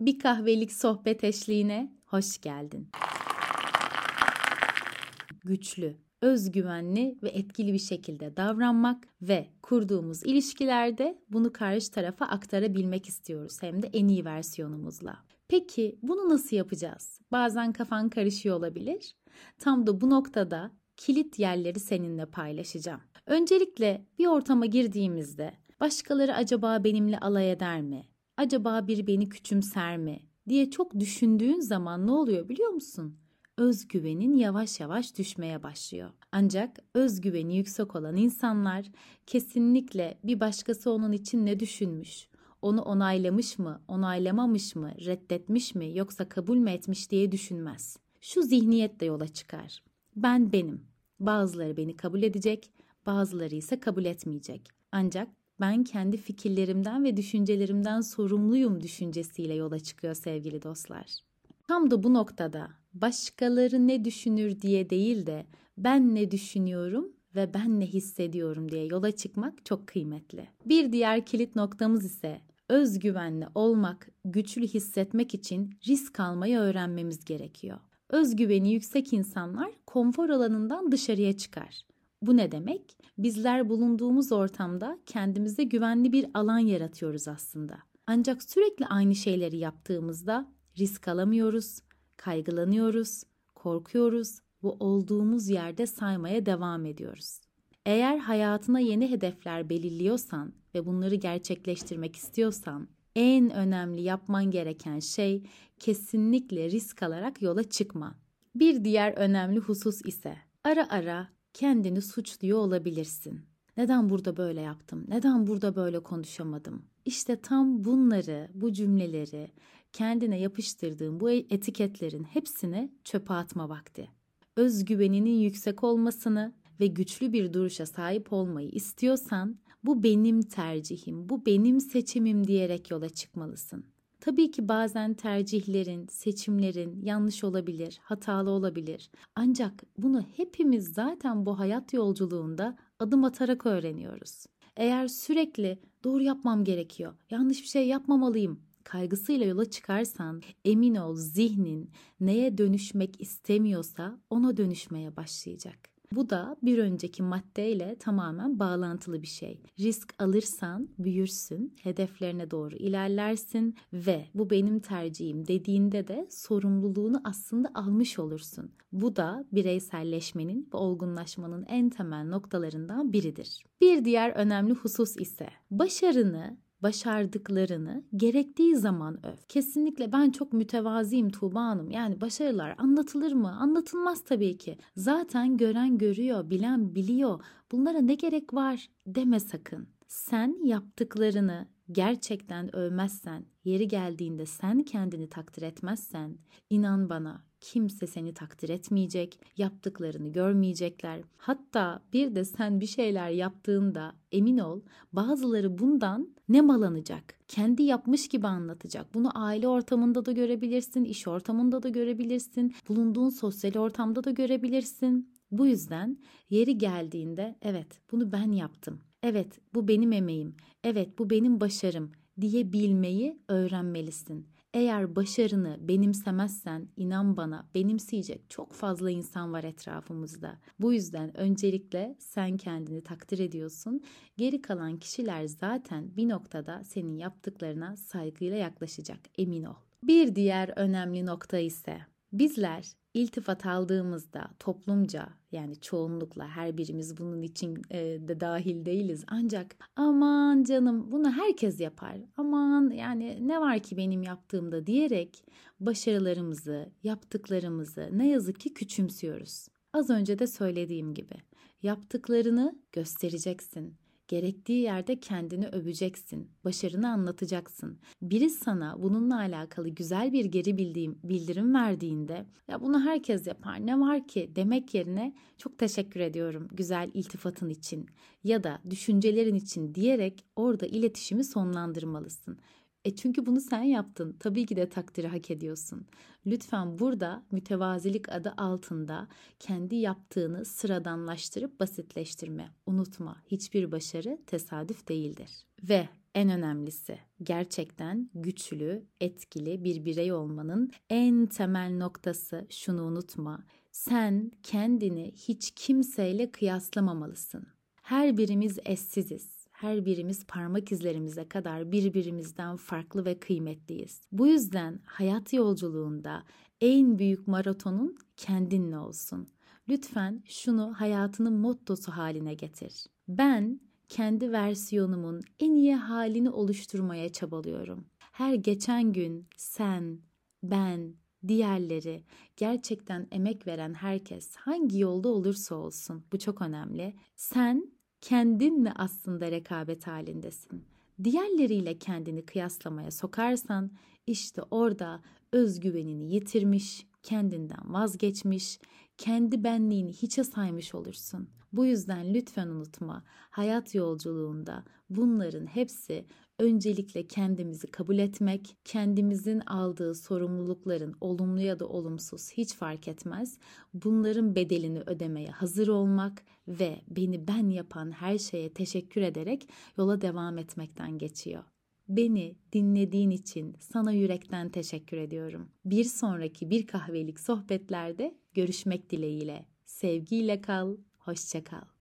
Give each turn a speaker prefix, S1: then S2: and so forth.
S1: Bir kahvelik sohbet eşliğine hoş geldin. Güçlü, özgüvenli ve etkili bir şekilde davranmak ve kurduğumuz ilişkilerde bunu karşı tarafa aktarabilmek istiyoruz hem de en iyi versiyonumuzla. Peki bunu nasıl yapacağız? Bazen kafan karışıyor olabilir. Tam da bu noktada kilit yerleri seninle paylaşacağım. Öncelikle bir ortama girdiğimizde başkaları acaba benimle alay eder mi? Acaba bir beni küçümser mi? diye çok düşündüğün zaman ne oluyor biliyor musun? özgüvenin yavaş yavaş düşmeye başlıyor. Ancak özgüveni yüksek olan insanlar kesinlikle bir başkası onun için ne düşünmüş, onu onaylamış mı, onaylamamış mı, reddetmiş mi yoksa kabul mü etmiş diye düşünmez. Şu zihniyetle yola çıkar. Ben benim. Bazıları beni kabul edecek, bazıları ise kabul etmeyecek. Ancak ben kendi fikirlerimden ve düşüncelerimden sorumluyum düşüncesiyle yola çıkıyor sevgili dostlar. Tam da bu noktada başkaları ne düşünür diye değil de ben ne düşünüyorum ve ben ne hissediyorum diye yola çıkmak çok kıymetli. Bir diğer kilit noktamız ise özgüvenli olmak, güçlü hissetmek için risk almayı öğrenmemiz gerekiyor. Özgüveni yüksek insanlar konfor alanından dışarıya çıkar. Bu ne demek? Bizler bulunduğumuz ortamda kendimize güvenli bir alan yaratıyoruz aslında. Ancak sürekli aynı şeyleri yaptığımızda risk alamıyoruz, kaygılanıyoruz, korkuyoruz, bu olduğumuz yerde saymaya devam ediyoruz. Eğer hayatına yeni hedefler belirliyorsan ve bunları gerçekleştirmek istiyorsan en önemli yapman gereken şey kesinlikle risk alarak yola çıkma. Bir diğer önemli husus ise ara ara kendini suçluyor olabilirsin. Neden burada böyle yaptım? Neden burada böyle konuşamadım? İşte tam bunları, bu cümleleri kendine yapıştırdığın bu etiketlerin hepsini çöpe atma vakti. Özgüveninin yüksek olmasını ve güçlü bir duruşa sahip olmayı istiyorsan bu benim tercihim, bu benim seçimim diyerek yola çıkmalısın. Tabii ki bazen tercihlerin, seçimlerin yanlış olabilir, hatalı olabilir. Ancak bunu hepimiz zaten bu hayat yolculuğunda adım atarak öğreniyoruz. Eğer sürekli doğru yapmam gerekiyor, yanlış bir şey yapmamalıyım kaygısıyla yola çıkarsan emin ol zihnin neye dönüşmek istemiyorsa ona dönüşmeye başlayacak. Bu da bir önceki maddeyle tamamen bağlantılı bir şey. Risk alırsan büyürsün, hedeflerine doğru ilerlersin ve bu benim tercihim dediğinde de sorumluluğunu aslında almış olursun. Bu da bireyselleşmenin ve olgunlaşmanın en temel noktalarından biridir. Bir diğer önemli husus ise başarını başardıklarını gerektiği zaman öv. Kesinlikle ben çok mütevaziyim Tuğba Hanım. Yani başarılar anlatılır mı? Anlatılmaz tabii ki. Zaten gören görüyor, bilen biliyor. Bunlara ne gerek var deme sakın. Sen yaptıklarını gerçekten övmezsen, yeri geldiğinde sen kendini takdir etmezsen, inan bana kimse seni takdir etmeyecek, yaptıklarını görmeyecekler. Hatta bir de sen bir şeyler yaptığında emin ol bazıları bundan ne malanacak? Kendi yapmış gibi anlatacak. Bunu aile ortamında da görebilirsin, iş ortamında da görebilirsin, bulunduğun sosyal ortamda da görebilirsin. Bu yüzden yeri geldiğinde evet bunu ben yaptım. Evet bu benim emeğim. Evet bu benim başarım diyebilmeyi öğrenmelisin. Eğer başarını benimsemezsen inan bana benimseyecek çok fazla insan var etrafımızda. Bu yüzden öncelikle sen kendini takdir ediyorsun. Geri kalan kişiler zaten bir noktada senin yaptıklarına saygıyla yaklaşacak emin ol. Bir diğer önemli nokta ise bizler iltifat aldığımızda toplumca yani çoğunlukla her birimiz bunun için e, de dahil değiliz. Ancak aman canım bunu herkes yapar. Aman yani ne var ki benim yaptığımda diyerek başarılarımızı, yaptıklarımızı ne yazık ki küçümsüyoruz. Az önce de söylediğim gibi yaptıklarını göstereceksin. Gerektiği yerde kendini öveceksin, başarını anlatacaksın. Biri sana bununla alakalı güzel bir geri bildiğim, bildirim verdiğinde ya bunu herkes yapar ne var ki demek yerine çok teşekkür ediyorum güzel iltifatın için ya da düşüncelerin için diyerek orada iletişimi sonlandırmalısın. E çünkü bunu sen yaptın. Tabii ki de takdiri hak ediyorsun. Lütfen burada mütevazilik adı altında kendi yaptığını sıradanlaştırıp basitleştirme. Unutma, hiçbir başarı tesadüf değildir. Ve en önemlisi gerçekten güçlü, etkili bir birey olmanın en temel noktası şunu unutma. Sen kendini hiç kimseyle kıyaslamamalısın. Her birimiz eşsiziz. Her birimiz parmak izlerimize kadar birbirimizden farklı ve kıymetliyiz. Bu yüzden hayat yolculuğunda en büyük maratonun kendinle olsun. Lütfen şunu hayatının mottosu haline getir. Ben kendi versiyonumun en iyi halini oluşturmaya çabalıyorum. Her geçen gün sen, ben, diğerleri, gerçekten emek veren herkes hangi yolda olursa olsun bu çok önemli. Sen kendinle aslında rekabet halindesin. Diğerleriyle kendini kıyaslamaya sokarsan işte orada özgüvenini yitirmiş, kendinden vazgeçmiş, kendi benliğini hiçe saymış olursun. Bu yüzden lütfen unutma, hayat yolculuğunda bunların hepsi öncelikle kendimizi kabul etmek, kendimizin aldığı sorumlulukların olumlu ya da olumsuz hiç fark etmez. Bunların bedelini ödemeye hazır olmak ve beni ben yapan her şeye teşekkür ederek yola devam etmekten geçiyor. Beni dinlediğin için sana yürekten teşekkür ediyorum. Bir sonraki bir kahvelik sohbetlerde görüşmek dileğiyle. Sevgiyle kal, hoşça kal.